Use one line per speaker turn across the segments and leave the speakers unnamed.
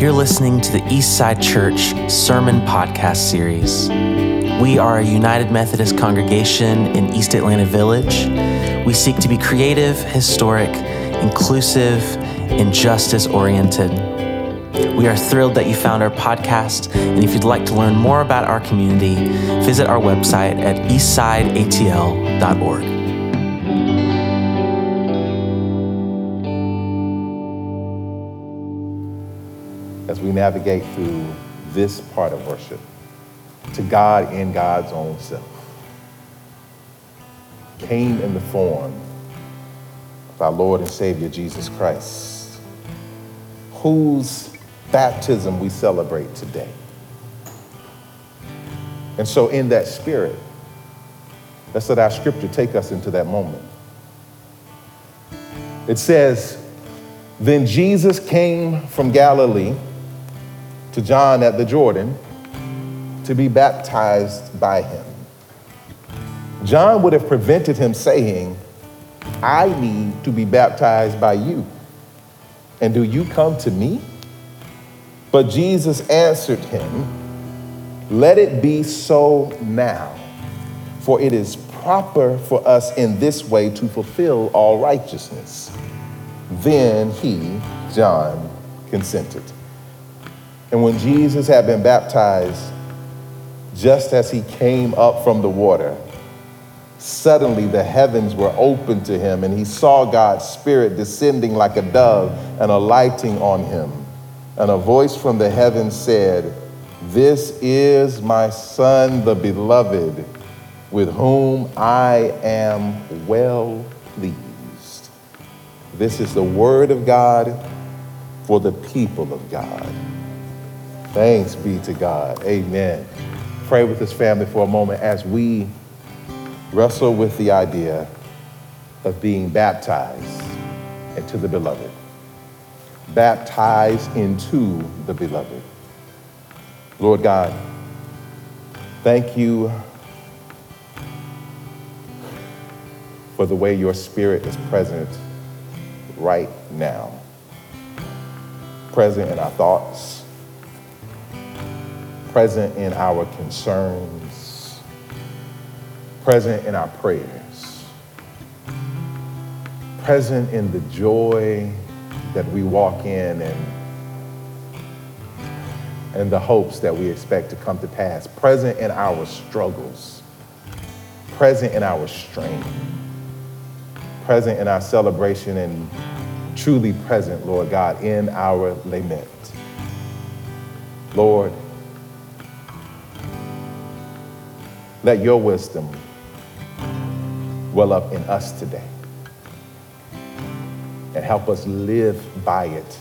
You're listening to the Eastside Church Sermon Podcast Series. We are a United Methodist congregation in East Atlanta Village. We seek to be creative, historic, inclusive, and justice oriented. We are thrilled that you found our podcast, and if you'd like to learn more about our community, visit our website at eastsideatl.org.
as we navigate through this part of worship to God in God's own self. Came in the form of our Lord and Savior Jesus Christ, whose baptism we celebrate today. And so, in that spirit, let's let our scripture take us into that moment. It says, Then Jesus came from Galilee to John at the Jordan to be baptized by him. John would have prevented him saying, I need to be baptized by you. And do you come to me? But Jesus answered him, Let it be so now, for it is proper for us in this way to fulfill all righteousness. Then he, John, consented. And when Jesus had been baptized, just as he came up from the water, suddenly the heavens were opened to him, and he saw God's Spirit descending like a dove and alighting on him. And a voice from the heavens said, This is my Son, the beloved, with whom I am well pleased. This is the word of God for the people of God. Thanks be to God. Amen. Pray with this family for a moment as we wrestle with the idea of being baptized into the beloved. Baptized into the beloved. Lord God, thank you for the way your spirit is present right now. Present in our thoughts, present in our concerns, present in our prayers, present in the joy that we walk in and, and the hopes that we expect to come to pass, present in our struggles, present in our strain, present in our celebration, and truly present, Lord God, in our lament. Lord, Let your wisdom well up in us today and help us live by it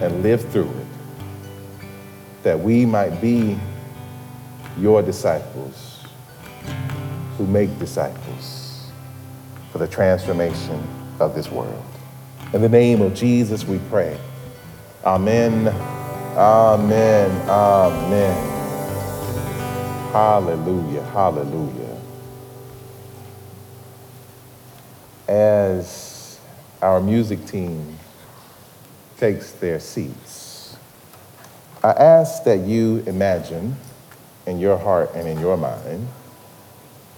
and live through it that we might be your disciples who make disciples for the transformation of this world. In the name of Jesus, we pray. Amen. Amen. Amen. Hallelujah, hallelujah. As our music team takes their seats, I ask that you imagine in your heart and in your mind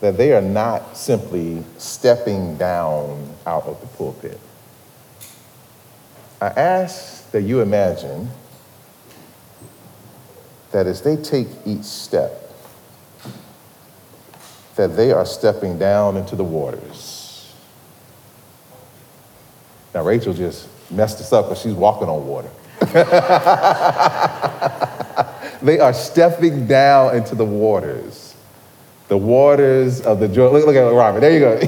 that they are not simply stepping down out of the pulpit. I ask that you imagine that as they take each step, that they are stepping down into the waters. Now, Rachel just messed us up because she's walking on water. they are stepping down into the waters. The waters of the joy. Look, look at Robert. There you go.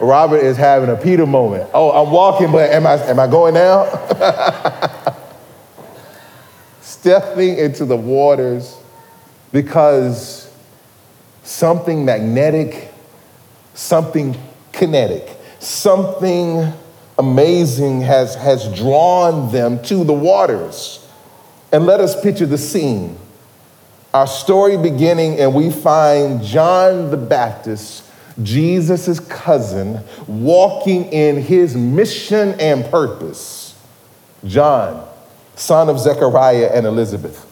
Robert is having a Peter moment. Oh, I'm walking, but am I, am I going down? Stepping into the waters because something magnetic, something kinetic, something amazing has, has drawn them to the waters. And let us picture the scene. Our story beginning, and we find John the Baptist, Jesus' cousin, walking in his mission and purpose John, son of Zechariah and Elizabeth.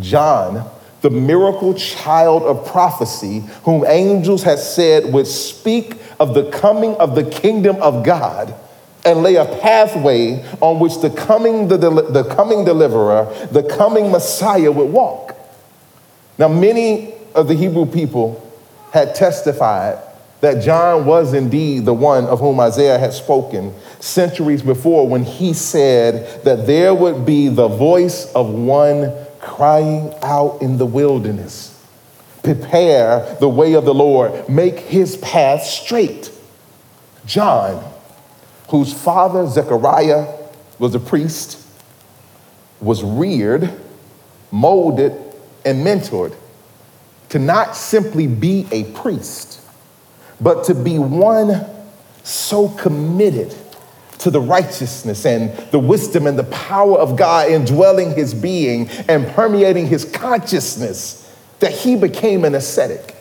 John, the miracle child of prophecy, whom angels had said would speak of the coming of the kingdom of God and lay a pathway on which the coming, the, the coming deliverer, the coming Messiah would walk. Now, many of the Hebrew people had testified that John was indeed the one of whom Isaiah had spoken centuries before when he said that there would be the voice of one crying out in the wilderness Prepare the way of the Lord, make his path straight. John, whose father Zechariah was a priest, was reared, molded, and mentored to not simply be a priest, but to be one so committed to the righteousness and the wisdom and the power of God indwelling his being and permeating his consciousness that he became an ascetic.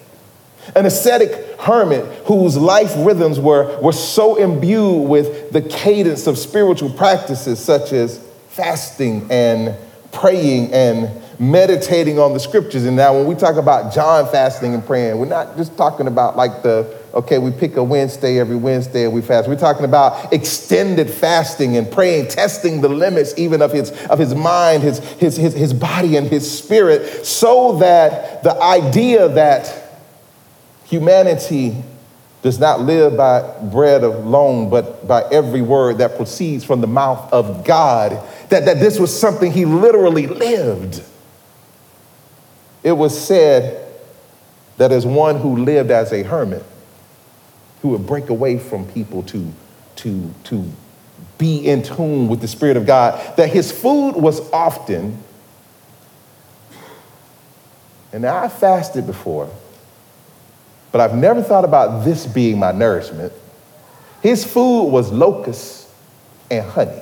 An ascetic hermit whose life rhythms were, were so imbued with the cadence of spiritual practices such as fasting and praying and meditating on the scriptures. And now, when we talk about John fasting and praying, we're not just talking about like the, okay, we pick a Wednesday every Wednesday and we fast. We're talking about extended fasting and praying, testing the limits even of his, of his mind, his, his, his, his body, and his spirit, so that the idea that humanity does not live by bread alone, but by every word that proceeds from the mouth of God, that, that this was something he literally lived. It was said that as one who lived as a hermit, who would break away from people to, to, to be in tune with the Spirit of God, that his food was often, and I fasted before, but I've never thought about this being my nourishment. His food was locusts and honey.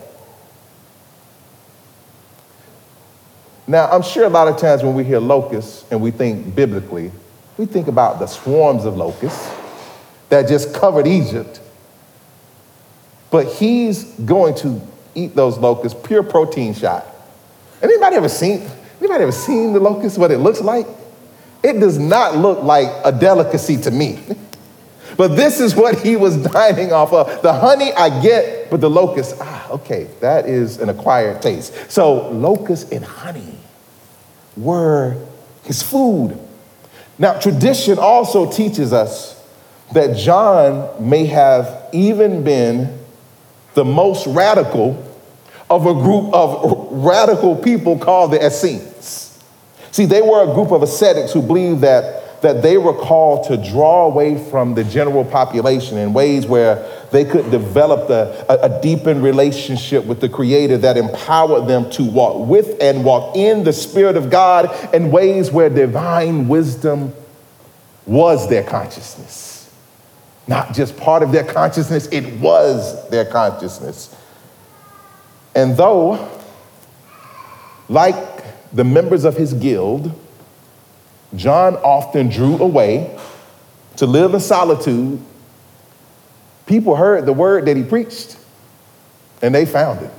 Now, I'm sure a lot of times when we hear locusts and we think biblically, we think about the swarms of locusts that just covered Egypt. But he's going to eat those locusts, pure protein shot. Anybody ever seen, anybody ever seen the locust, what it looks like? It does not look like a delicacy to me. But this is what he was dining off of. The honey I get, but the locust, ah, okay, that is an acquired taste. So locust and honey were his food. Now, tradition also teaches us that John may have even been the most radical of a group of radical people called the Essenes. See, they were a group of ascetics who believed that that they were called to draw away from the general population in ways where they could develop the, a, a deepened relationship with the Creator that empowered them to walk with and walk in the Spirit of God in ways where divine wisdom was their consciousness. Not just part of their consciousness, it was their consciousness. And though, like the members of his guild, John often drew away to live in solitude. People heard the word that he preached and they found it.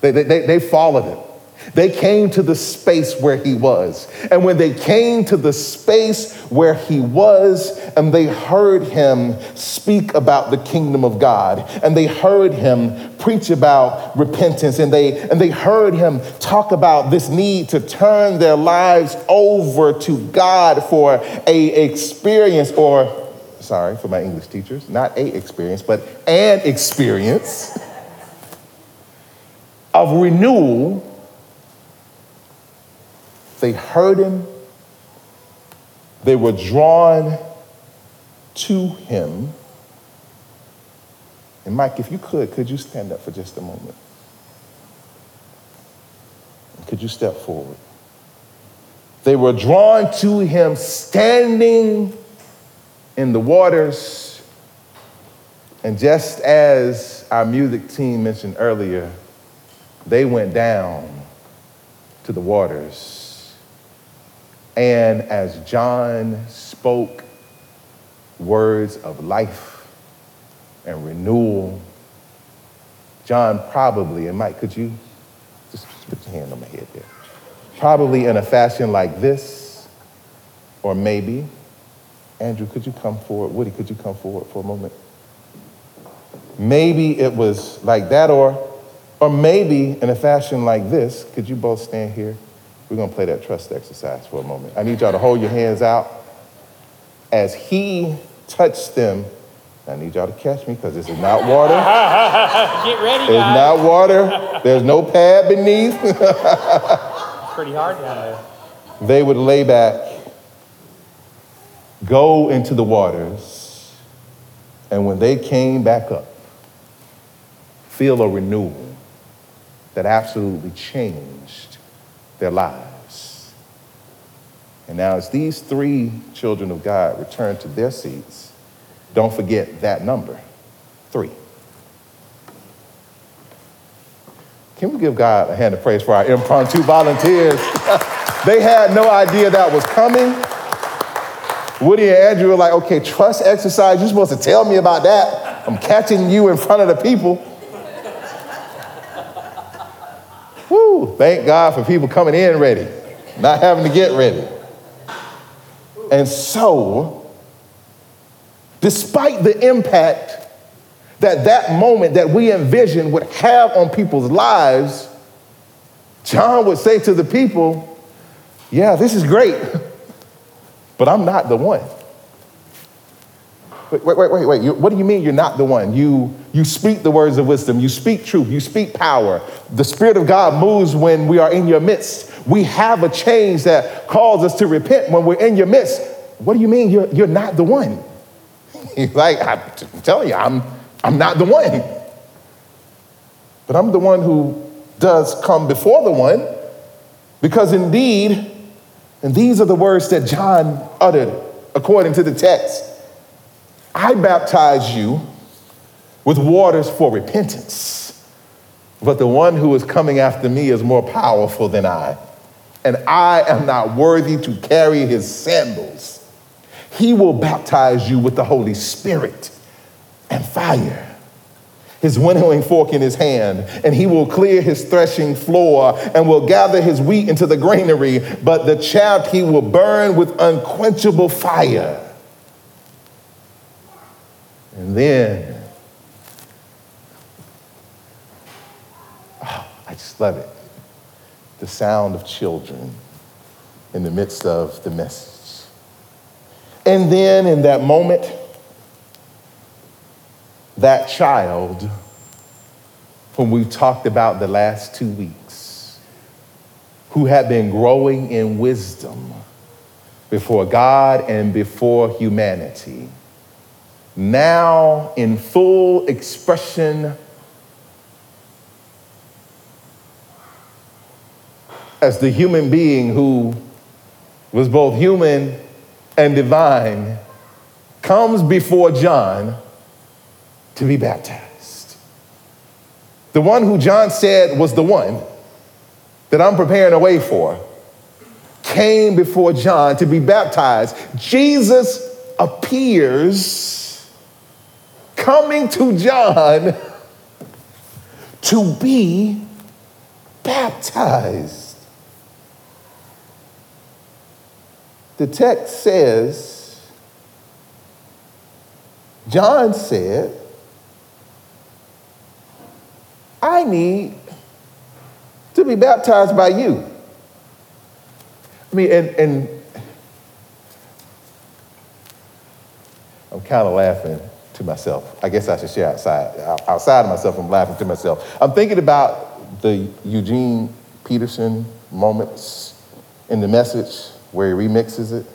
They, they, they followed it. They came to the space where he was. And when they came to the space where he was, and they heard him speak about the kingdom of God, and they heard him preach about repentance, and they, and they heard him talk about this need to turn their lives over to God for a experience, or sorry for my English teachers, not a experience, but an experience of renewal they heard him, they were drawn to him. And Mike, if you could, could you stand up for just a moment? Could you step forward? They were drawn to him standing in the waters. And just as our music team mentioned earlier, they went down to the waters and as John spoke words of life and renewal, John probably, and Mike, could you just put your hand on my head there? Probably in a fashion like this, or maybe, Andrew, could you come forward? Woody, could you come forward for a moment? Maybe it was like that, or, or maybe in a fashion like this. Could you both stand here? We're going to play that trust exercise for a moment. I need y'all to hold your hands out as he touched them. I need y'all to catch me because this is not water.
Get ready,
It's
guys.
not water. There's no pad beneath.
Pretty hard down there.
they would lay back, go into the waters, and when they came back up, feel a renewal that absolutely changed their lives. And now, as these three children of God return to their seats, don't forget that number three. Can we give God a hand of praise for our impromptu volunteers? they had no idea that was coming. Woody and Andrew were like, okay, trust exercise. You're supposed to tell me about that. I'm catching you in front of the people. Woo, thank God for people coming in ready, not having to get ready. And so, despite the impact that that moment that we envision would have on people's lives, John would say to the people, Yeah, this is great, but I'm not the one. Wait, wait, wait, wait. You, what do you mean you're not the one? You, you speak the words of wisdom, you speak truth, you speak power. The Spirit of God moves when we are in your midst. We have a change that calls us to repent when we're in your midst. What do you mean you're, you're not the one? Like, I'm telling you, I'm, I'm not the one. But I'm the one who does come before the one, because indeed, and these are the words that John uttered according to the text I baptize you with waters for repentance, but the one who is coming after me is more powerful than I, and I am not worthy to carry his sandals. He will baptize you with the Holy Spirit and fire. His winnowing fork in his hand, and he will clear his threshing floor and will gather his wheat into the granary, but the chaff he will burn with unquenchable fire. And then, oh, I just love it. The sound of children in the midst of the message. And then in that moment, that child whom we've talked about the last two weeks, who had been growing in wisdom before God and before humanity, now in full expression as the human being who was both human and divine, comes before John to be baptized. The one who John said was the one that I'm preparing a way for came before John to be baptized. Jesus appears coming to John to be baptized. The text says, John said, I need to be baptized by you. I mean, and, and I'm kind of laughing to myself. I guess I should share outside. Outside of myself, I'm laughing to myself. I'm thinking about the Eugene Peterson moments in the message where he remixes it.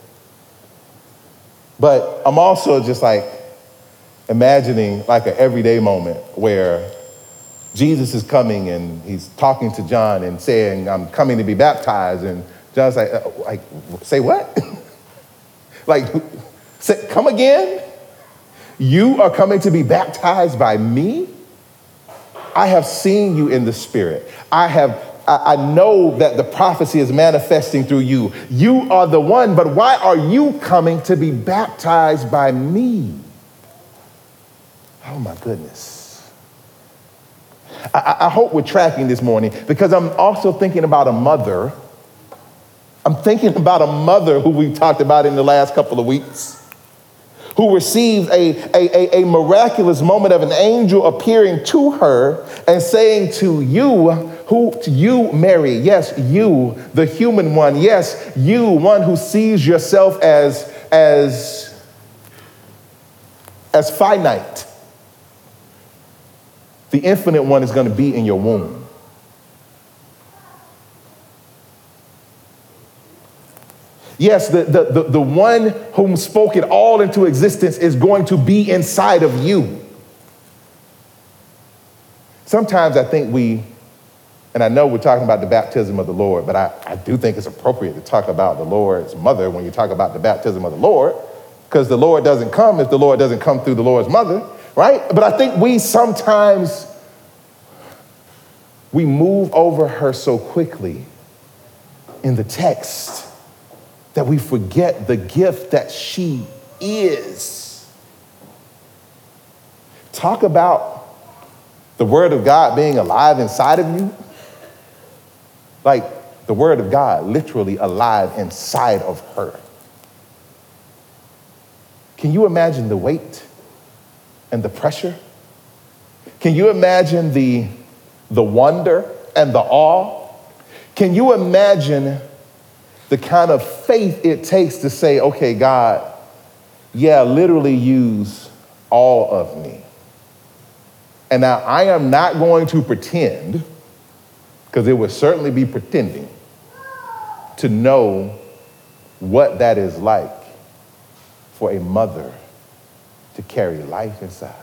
But I'm also just like imagining like an everyday moment where Jesus is coming and he's talking to John and saying, I'm coming to be baptized. And John's like, uh, like say what? like, say, come again? You are coming to be baptized by me? I have seen you in the spirit. I have I know that the prophecy is manifesting through you. You are the one, but why are you coming to be baptized by me? Oh my goodness. I, I hope we're tracking this morning because I'm also thinking about a mother. I'm thinking about a mother who we've talked about in the last couple of weeks who received a, a, a, a, miraculous moment of an angel appearing to her and saying to you, who to you, Mary, yes, you, the human one, yes, you, one who sees yourself as, as, as finite. The infinite one is going to be in your womb. Yes, the, the, the, the, one whom spoke it all into existence is going to be inside of you. Sometimes I think we, and I know we're talking about the baptism of the Lord, but I, I do think it's appropriate to talk about the Lord's mother when you talk about the baptism of the Lord, because the Lord doesn't come if the Lord doesn't come through the Lord's mother, right? But I think we sometimes we move over her so quickly in the text that we forget the gift that she is. Talk about the Word of God being alive inside of you. Like the Word of God literally alive inside of her. Can you imagine the weight and the pressure? Can you imagine the, the wonder and the awe? Can you imagine the kind of faith it takes to say, okay, God, yeah, literally use all of me. And now I am not going to pretend, because it would certainly be pretending, to know what that is like for a mother to carry life inside.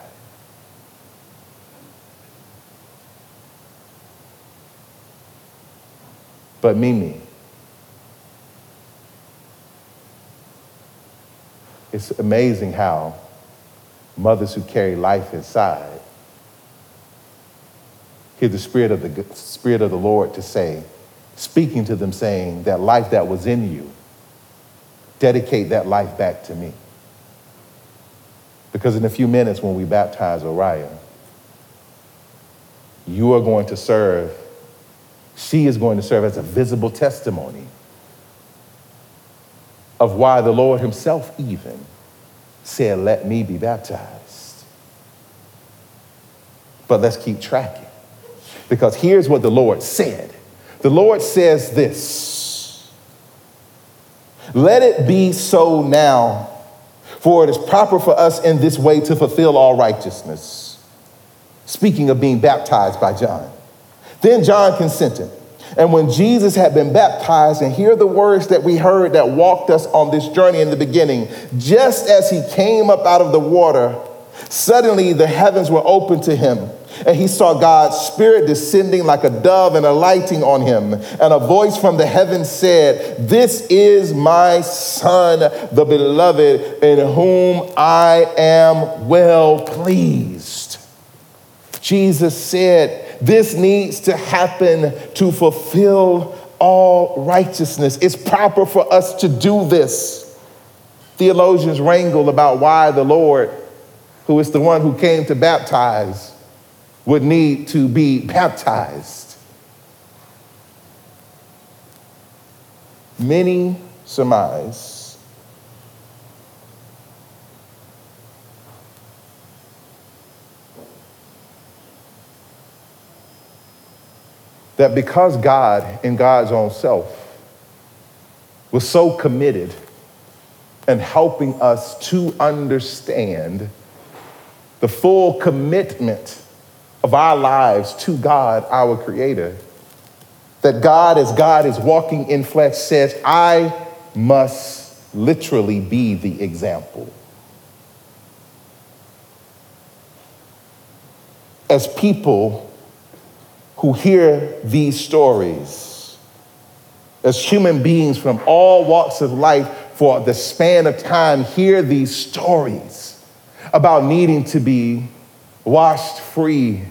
But Mimi, It's amazing how mothers who carry life inside hear the spirit of the spirit of the Lord to say, speaking to them, saying that life that was in you, dedicate that life back to me. Because in a few minutes, when we baptize Orion, you are going to serve, she is going to serve as a visible testimony of why the Lord Himself even said, Let me be baptized. But let's keep tracking. Because here's what the Lord said the Lord says this Let it be so now, for it is proper for us in this way to fulfill all righteousness. Speaking of being baptized by John. Then John consented. And when Jesus had been baptized, and hear the words that we heard that walked us on this journey in the beginning, just as he came up out of the water, suddenly the heavens were opened to him. And he saw God's Spirit descending like a dove and alighting on him. And a voice from the heavens said, This is my Son, the beloved, in whom I am well pleased. Jesus said, this needs to happen to fulfill all righteousness. It's proper for us to do this. Theologians wrangle about why the Lord, who is the one who came to baptize, would need to be baptized. Many surmise that because God, in God's own self, was so committed and helping us to understand the full commitment of our lives to God, our Creator, that God, as God is walking in flesh, says, I must literally be the example. As people who hear these stories. As human beings from all walks of life for the span of time hear these stories about needing to be washed free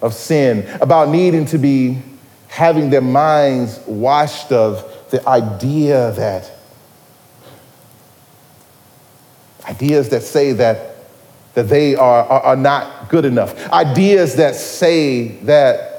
of sin, about needing to be having their minds washed of the idea that ideas that say that that they are, are, are not good enough. Ideas that say that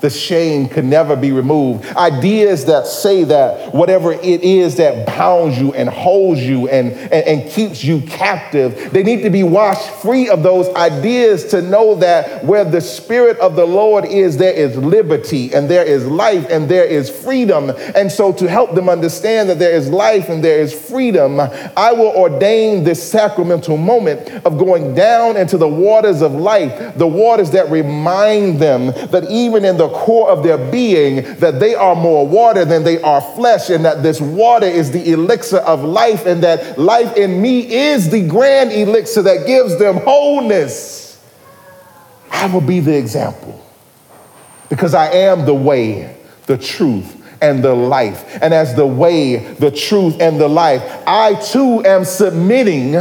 the shame can never be removed. Ideas that say that whatever it is that bounds you and holds you and, and, and, keeps you captive, they need to be washed free of those ideas to know that where the Spirit of the Lord is, there is liberty and there is life and there is freedom. And so, to help them understand that there is life and there is freedom, I will ordain this sacramental moment of going down into the waters of life, the waters that remind them that even in the core of their being that they are more water than they are flesh, and that this water is the elixir of life, and that life in me is the grand elixir that gives them wholeness. I will be the example because I am the way, the truth, and the life. And as the way, the truth, and the life, I too am submitting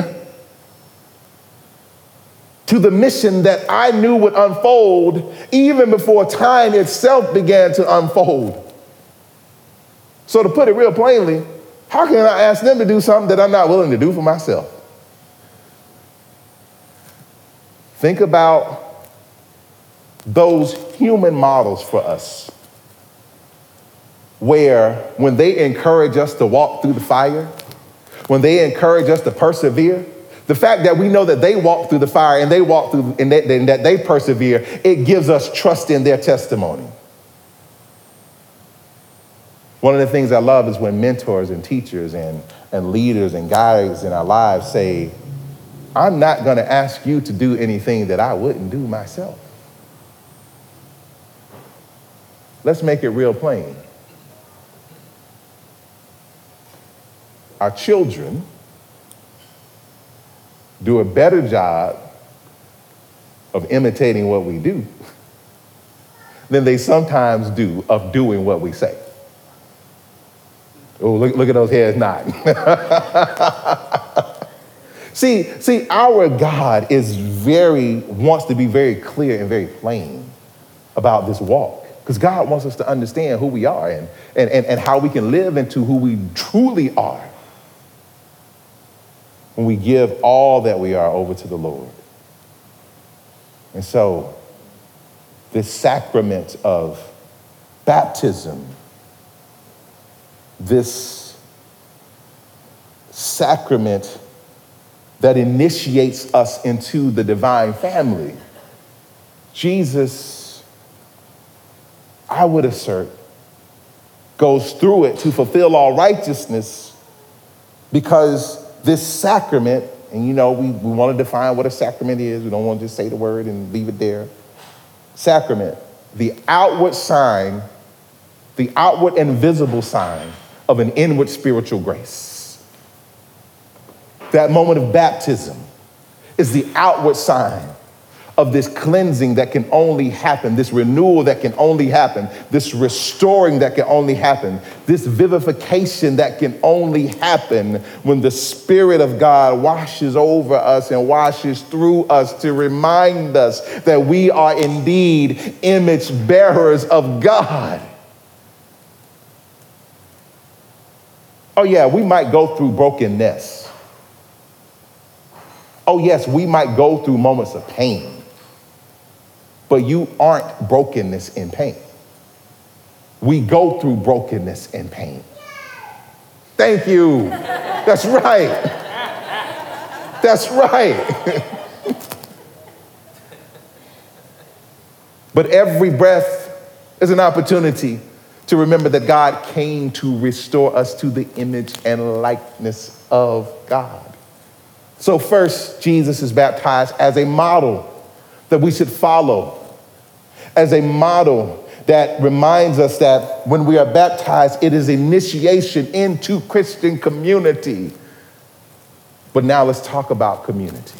to the mission that I knew would unfold even before time itself began to unfold. So, to put it real plainly, how can I ask them to do something that I'm not willing to do for myself? Think about those human models for us, where when they encourage us to walk through the fire, when they encourage us to persevere, the fact that we know that they walk through the fire and they walk through and that, and that they persevere, it gives us trust in their testimony. One of the things I love is when mentors and teachers and, and leaders and guides in our lives say, I'm not going to ask you to do anything that I wouldn't do myself. Let's make it real plain. Our children do a better job of imitating what we do than they sometimes do of doing what we say. Oh, look, look at those heads nodding. see, see, our God is very, wants to be very clear and very plain about this walk. Because God wants us to understand who we are and, and, and, and how we can live into who we truly are when we give all that we are over to the Lord. And so, this sacrament of baptism, this sacrament that initiates us into the divine family, Jesus, I would assert, goes through it to fulfill all righteousness because this sacrament, and you know, we, we want to define what a sacrament is. We don't want to just say the word and leave it there. Sacrament, the outward sign, the outward and visible sign of an inward spiritual grace. That moment of baptism is the outward sign of this cleansing that can only happen, this renewal that can only happen, this restoring that can only happen, this vivification that can only happen when the Spirit of God washes over us and washes through us to remind us that we are indeed image bearers of God. Oh, yeah, we might go through brokenness. Oh, yes, we might go through moments of pain but you aren't brokenness in pain. We go through brokenness and pain. Thank you. That's right. That's right. but every breath is an opportunity to remember that God came to restore us to the image and likeness of God. So, first, Jesus is baptized as a model that we should follow as a model that reminds us that when we are baptized, it is initiation into Christian community. But now let's talk about community.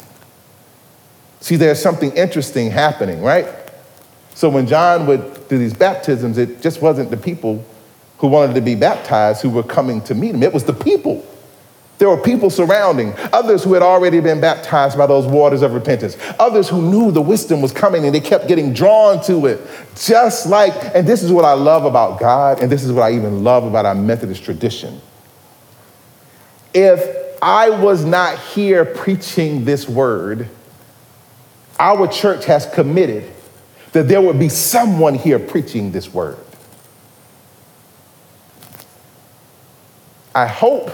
See, there's something interesting happening, right? So when John would do these baptisms, it just wasn't the people who wanted to be baptized who were coming to meet him, it was the people there were people surrounding, others who had already been baptized by those waters of repentance, others who knew the wisdom was coming and they kept getting drawn to it. Just like, and this is what I love about God, and this is what I even love about our Methodist tradition. If I was not here preaching this word, our church has committed that there would be someone here preaching this word. I hope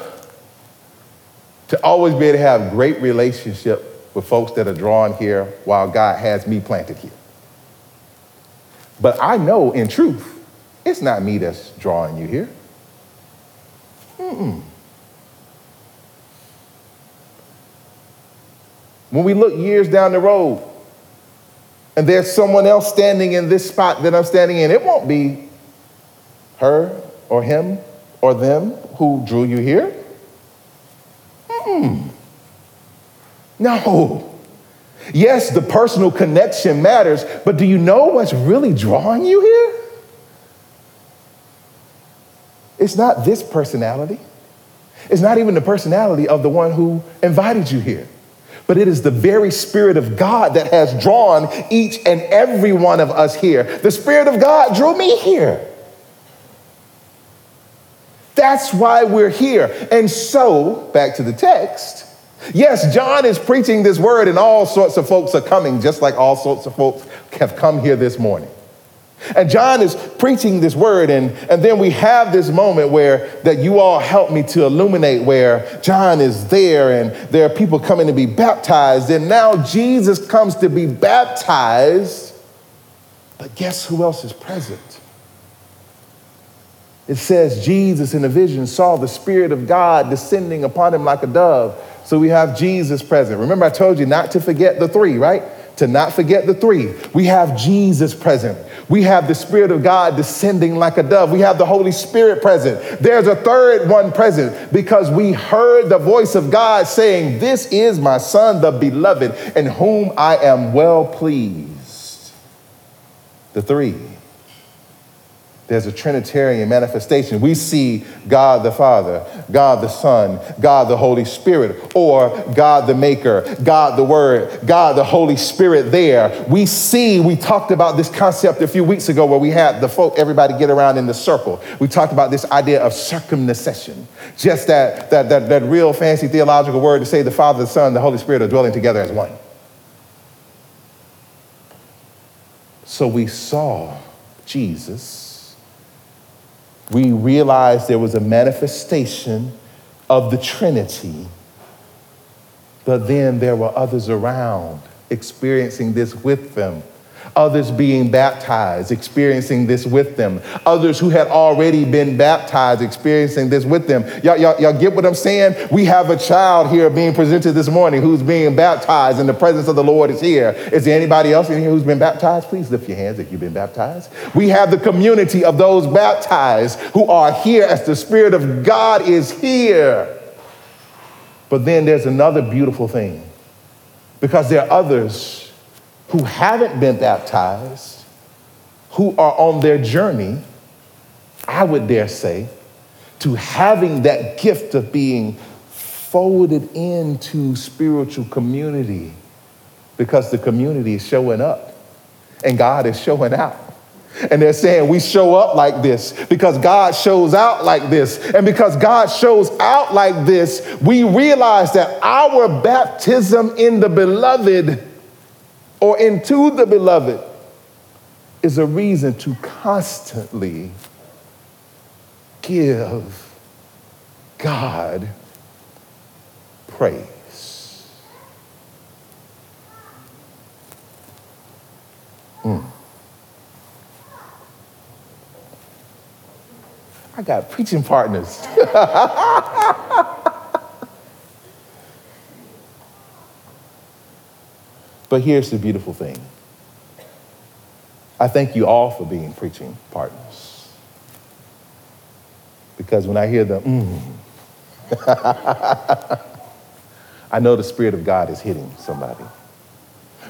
to always be able to have great relationship with folks that are drawn here while God has me planted here. But I know in truth, it's not me that's drawing you here. Mm-mm. When we look years down the road and there's someone else standing in this spot that I'm standing in, it won't be her or him or them who drew you here. No. Yes, the personal connection matters, but do you know what's really drawing you here? It's not this personality. It's not even the personality of the one who invited you here, but it is the very Spirit of God that has drawn each and every one of us here. The Spirit of God drew me here. That's why we're here. And so, back to the text. Yes, John is preaching this word, and all sorts of folks are coming, just like all sorts of folks have come here this morning. And John is preaching this word, and, and then we have this moment where that you all help me to illuminate where John is there and there are people coming to be baptized, and now Jesus comes to be baptized. But guess who else is present? It says Jesus in a vision saw the Spirit of God descending upon him like a dove. So we have Jesus present. Remember, I told you not to forget the three, right? To not forget the three. We have Jesus present. We have the Spirit of God descending like a dove. We have the Holy Spirit present. There's a third one present because we heard the voice of God saying, This is my Son, the beloved, in whom I am well pleased. The three. There's a Trinitarian manifestation. We see God the Father, God the Son, God the Holy Spirit, or God the Maker, God the Word, God the Holy Spirit there. We see, we talked about this concept a few weeks ago where we had the folk, everybody get around in the circle. We talked about this idea of circumincession, just that, that, that, that real fancy theological word to say the Father, the Son, the Holy Spirit are dwelling together as one. So we saw Jesus we realized there was a manifestation of the Trinity, but then there were others around experiencing this with them. Others being baptized, experiencing this with them. Others who had already been baptized, experiencing this with them. Y'all, y'all, y'all get what I'm saying? We have a child here being presented this morning who's being baptized, and the presence of the Lord is here. Is there anybody else in here who's been baptized? Please lift your hands if you've been baptized. We have the community of those baptized who are here as the Spirit of God is here. But then there's another beautiful thing because there are others who haven't been baptized, who are on their journey, I would dare say, to having that gift of being folded into spiritual community because the community is showing up and God is showing out. And they're saying we show up like this because God shows out like this. And because God shows out like this, we realize that our baptism in the beloved or into the beloved is a reason to constantly give God praise. Mm. I got preaching partners. But here's the beautiful thing I thank you all for being preaching partners. Because when I hear the mm, I know the Spirit of God is hitting somebody.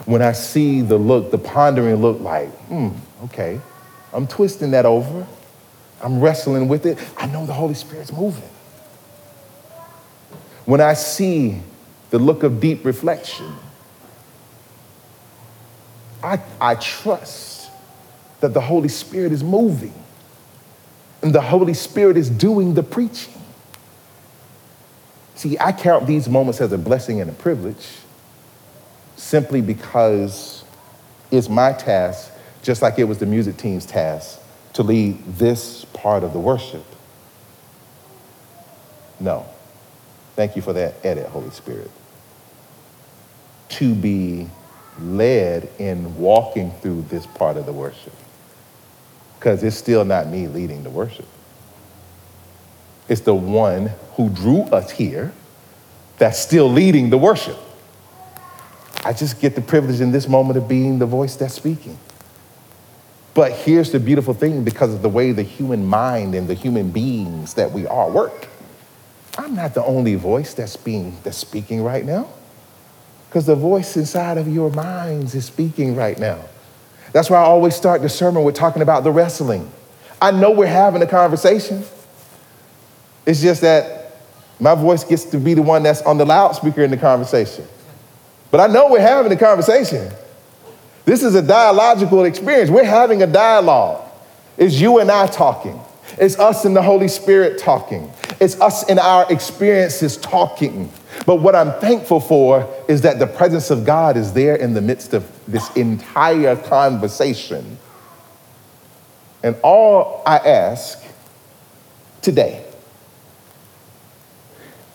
When I see the look, the pondering look like, mm, okay, I'm twisting that over. I'm wrestling with it. I know the Holy Spirit's moving. When I see the look of deep reflection, I, I trust that the Holy Spirit is moving and the Holy Spirit is doing the preaching. See, I count these moments as a blessing and a privilege simply because it's my task, just like it was the music team's task, to lead this part of the worship. No. Thank you for that edit, Holy Spirit. To be led in walking through this part of the worship. Because it's still not me leading the worship. It's the one who drew us here that's still leading the worship. I just get the privilege in this moment of being the voice that's speaking. But here's the beautiful thing because of the way the human mind and the human beings that we are work. I'm not the only voice that's being that's speaking right now. Because the voice inside of your minds is speaking right now. That's why I always start the sermon with talking about the wrestling. I know we're having a conversation. It's just that my voice gets to be the one that's on the loudspeaker in the conversation. But I know we're having a conversation. This is a dialogical experience. We're having a dialogue. It's you and I talking. It's us and the Holy Spirit talking. It's us and our experiences talking. But what I'm thankful for is that the presence of God is there in the midst of this entire conversation. And all I ask today,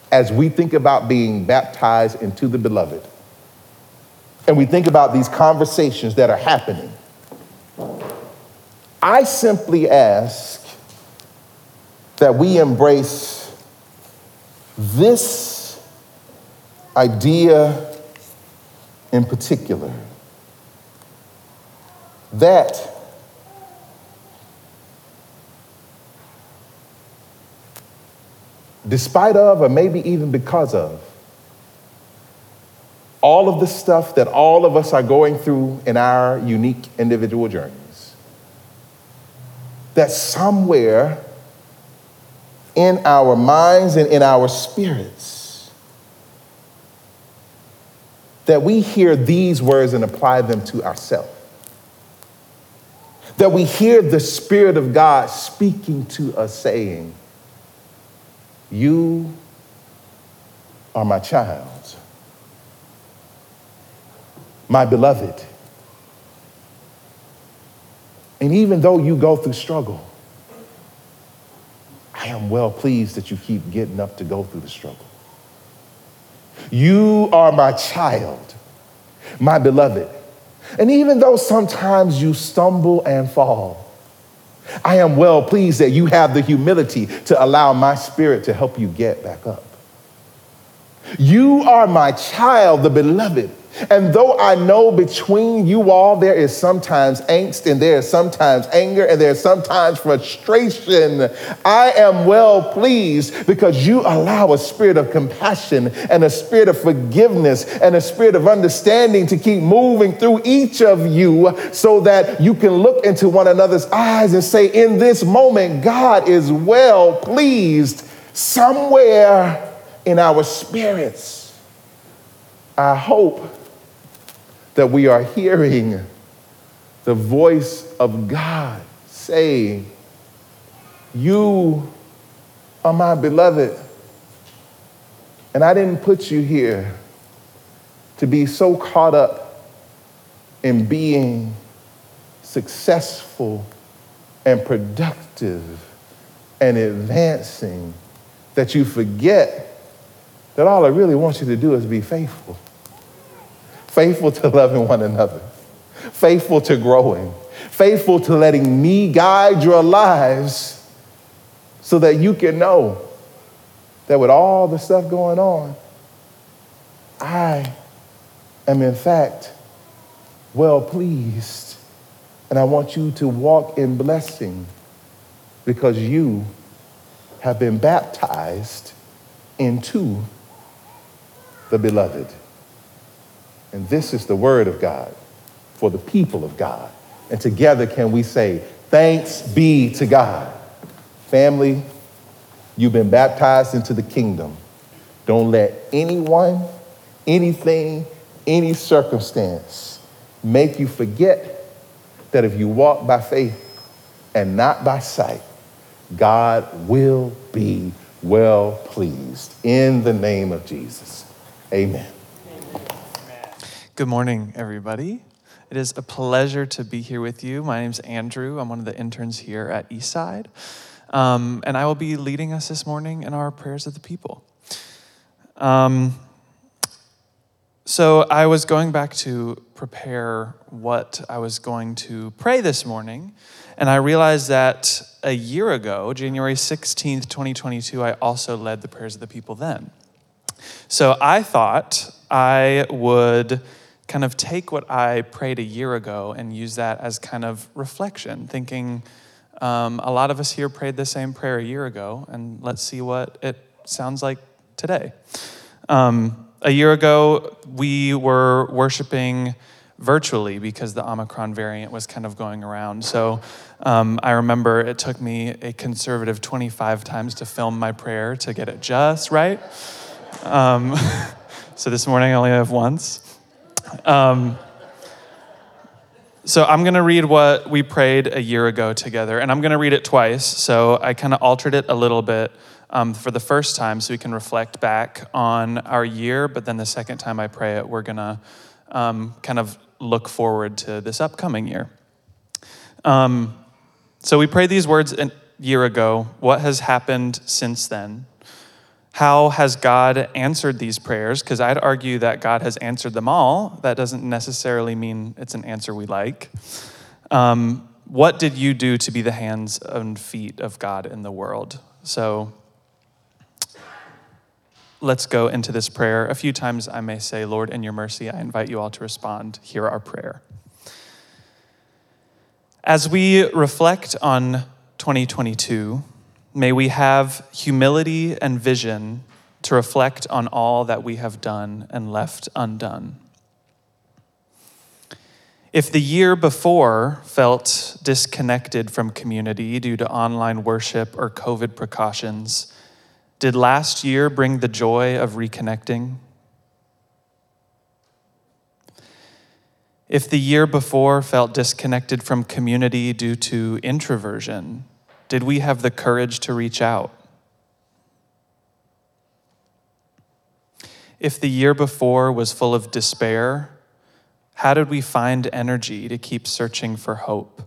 as we think about being baptized into the beloved, and we think about these conversations that are happening, I simply ask that we embrace this idea in particular. That despite of, or maybe even because of, all of the stuff that all of us are going through in our unique individual journeys, that somewhere in our minds and in our spirits that we hear these words and apply them to ourselves. That we hear the Spirit of God speaking to us, saying, You are my child, my beloved. And even though you go through struggle, I am well pleased that you keep getting up to go through the struggle. You are my child, my beloved. And even though sometimes you stumble and fall, I am well pleased that you have the humility to allow my spirit to help you get back up. You are my child, the beloved. And though I know between you all there is sometimes angst and there is sometimes anger and there is sometimes frustration, I am well pleased because you allow a spirit of compassion and a spirit of forgiveness and a spirit of understanding to keep moving through each of you so that you can look into one another's eyes and say, in this moment, God is well pleased somewhere in our spirits. I hope that we are hearing the voice of God saying, You are my beloved. And I didn't put you here to be so caught up in being successful and productive and advancing that you forget that all I really want you to do is be faithful faithful to loving one another, faithful to growing, faithful to letting me guide your lives so that you can know that with all the stuff going on, I am in fact well pleased. And I want you to walk in blessing because you have been baptized into the beloved. And this is the word of God for the people of God. And together can we say, Thanks be to God. Family, you've been baptized into the kingdom. Don't let anyone, anything, any circumstance make you forget that if you walk by faith and not by sight, God will be well pleased. In the name of Jesus. Amen.
Good morning, everybody. It is a pleasure to be here with you. My name's Andrew. I'm one of the interns here at Eastside. Um, and I will be leading us this morning in our prayers of the people. Um, so I was going back to prepare what I was going to pray this morning, and I realized that a year ago, January 16th, 2022, I also led the prayers of the people then. So I thought I would kind of take what I prayed a year ago and use that as kind of reflection, thinking um, a lot of us here prayed the same prayer a year ago, and let's see what it sounds like today. Um, a year ago, we were worshiping virtually because the Omicron variant was kind of going around. So um, I remember it took me a conservative 25 times to film my prayer to get it just right. Um, so this morning I only have once. Um, so I'm going to read what we prayed a year ago together, and I'm going to read it twice. So I kind of altered it a little bit um, for the first time so we can reflect back on our year, but then the second time I pray it, we're going to um, kind of look forward to this upcoming year. Um, so we prayed these words a year ago. What has happened since then? How has God answered these prayers? Because I'd argue that God has answered them all. That doesn't necessarily mean it's an answer we like. Um, what did you do to be the hands and feet of God in the world? So let's go into this prayer. A few times I may say, Lord, in your mercy, I invite you all to respond. Hear our prayer. As we reflect on 2022, May we have humility and vision to reflect on all that we have done and left undone. If the year before felt disconnected from community due to online worship or COVID precautions, did last year bring the joy of reconnecting? If the year before felt disconnected from community due to introversion, did we have the courage to reach out? If the year before was full of despair, how did we find energy to keep searching for hope?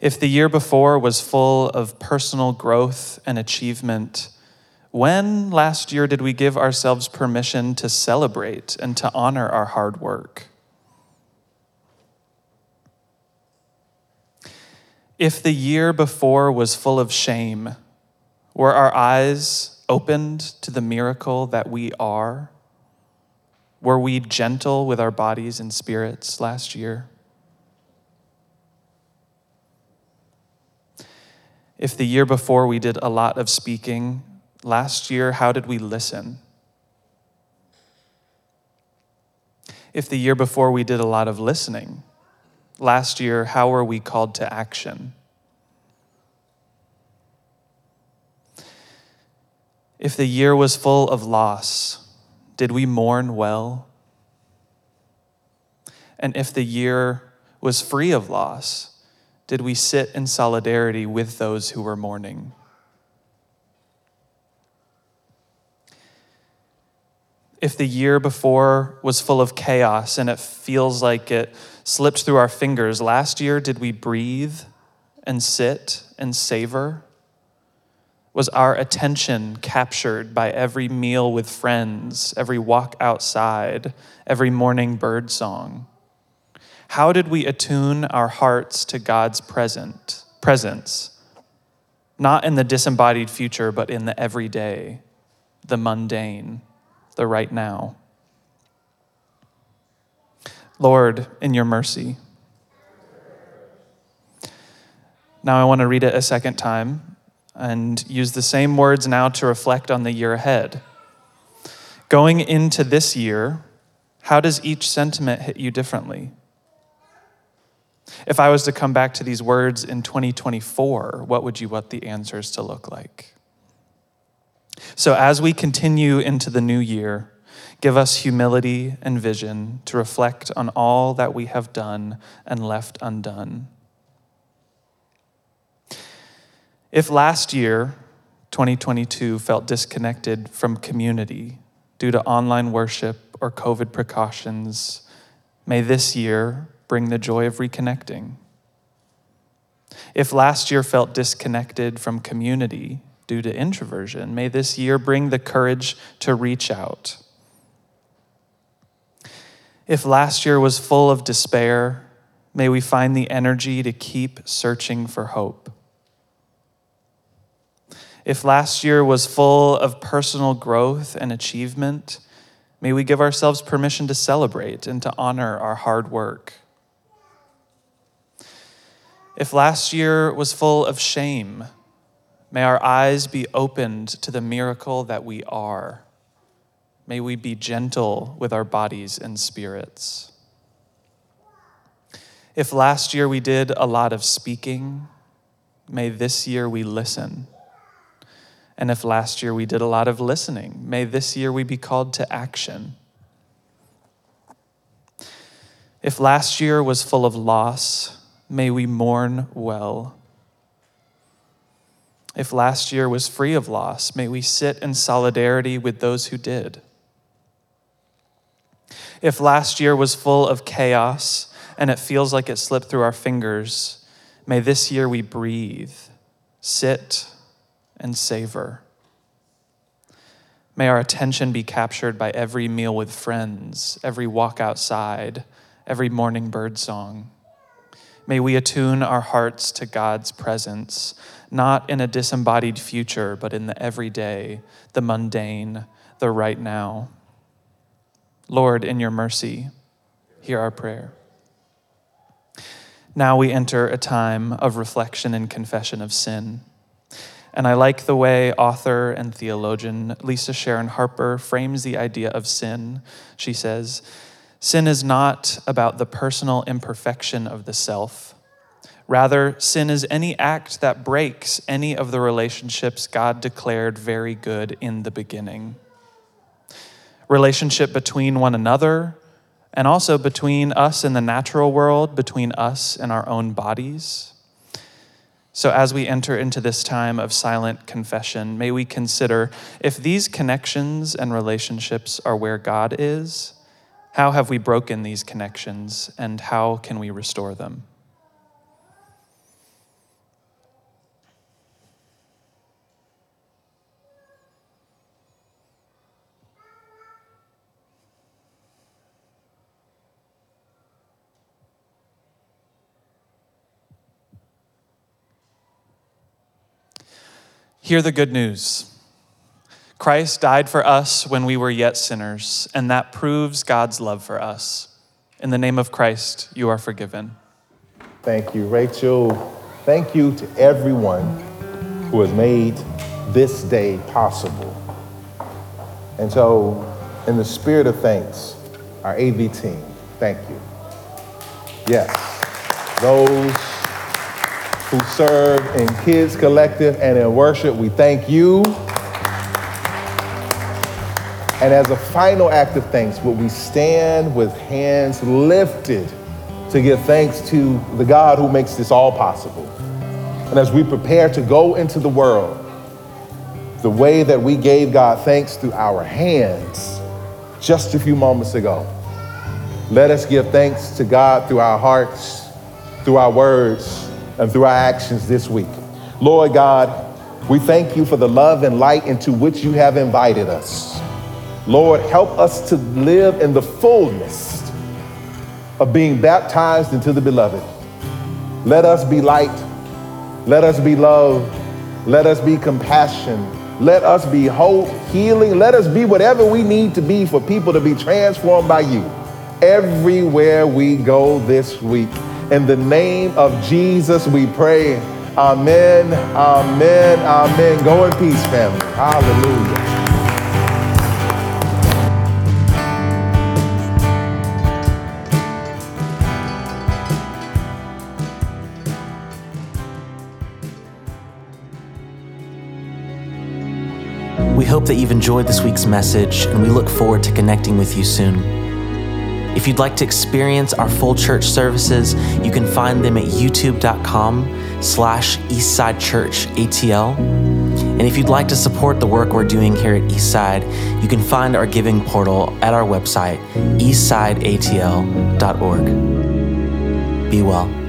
If the year before was full of personal growth and achievement, when last year did we give ourselves permission to celebrate and to honor our hard work? If the year before was full of shame, were our eyes opened to the miracle that we are? Were we gentle with our bodies and spirits last year? If the year before we did a lot of speaking, last year, how did we listen? If the year before we did a lot of listening, last year, how were we called to action? If the year was full of loss, did we mourn well? And if the year was free of loss, did we sit in solidarity with those who were mourning? If the year before was full of chaos and it feels like it slipped through our fingers, last year did we breathe and sit and savor? Was our attention captured by every meal with friends, every walk outside, every morning bird song? How did we attune our hearts to God's present, presence, not in the disembodied future, but in the everyday, the mundane, the right now? Lord, in your mercy. Now I want to read it a second time and use the same words now to reflect on the year ahead. Going into this year, how does each sentiment hit you differently? If I was to come back to these words in 2024, what would you want the answers to look like? So, as we continue into the new year, give us humility and vision to reflect on all that we have done and left undone. If last year 2022 felt disconnected from community due to online worship or COVID precautions, may this year bring the joy of reconnecting. If last year felt disconnected from community due to introversion, may this year bring the courage to reach out. If last year was full of despair, may we find the energy to keep searching for hope. If last year was full of personal growth and achievement, may we give ourselves permission to celebrate and to honor our hard work. If last year was full of shame, may our eyes be opened to the miracle that we are. May we be gentle with our bodies and spirits. If last year we did a lot of speaking, may this year we listen. And if last year we did a lot of listening, may this year we be called to action. If last year was full of loss, may we mourn well. If last year was free of loss, may we sit in solidarity with those who did. If last year was full of chaos and it feels like it slipped through our fingers, may this year we breathe, sit, and savor. May our attention be captured by every meal with friends, every walk outside, every morning bird song. May we attune our hearts to God's presence, not in a disembodied future, but in the everyday, the mundane, the right now. Lord, in your mercy, hear our prayer. Now we enter a time of reflection and confession of sin. And I like the way author and theologian Lisa Sharon Harper frames the idea of sin. She says, Sin is not about the personal imperfection of the self. Rather, sin is any act that breaks any of the relationships God declared very good in the beginning. Relationship between one another, and also between us and the natural world, between us and our own bodies. So, as we enter into this time of silent confession, may we consider if these connections and relationships are where God is, how have we broken these connections and how can we restore them? Hear the good news. Christ died for us when we were yet sinners, and that proves God's love for us. In the name of Christ, you are forgiven.
Thank you, Rachel. Thank you to everyone who has made this day possible. And so, in the spirit of thanks, our AV team, thank you. Yes, those who serve in Kids Collective and in worship. We thank you. And as a final act of thanks, will we stand with hands lifted to give thanks to the God who makes this all possible? And as we prepare to go into the world, the way that we gave God thanks through our hands just a few moments ago, let us give thanks to God through our hearts, through our words, and through our actions this week. Lord God, we thank you for the love and light into which you have invited us. Lord, help us to live in the fullness of being baptized into the beloved. Let us be light. Let us be love. Let us be compassion. Let us be hope, healing. Let us be whatever we need to be for people to be transformed by you everywhere we go this week. In the name of Jesus, we pray. Amen, amen, amen. Go in peace, family. Hallelujah.
We hope that you've enjoyed this week's message, and we look forward to connecting with you soon. If you'd like to experience our full church services, you can find them at youtube.com slash eastsidechurchatl. And if you'd like to support the work we're doing here at Eastside, you can find our giving portal at our website, eastsideatl.org. Be well.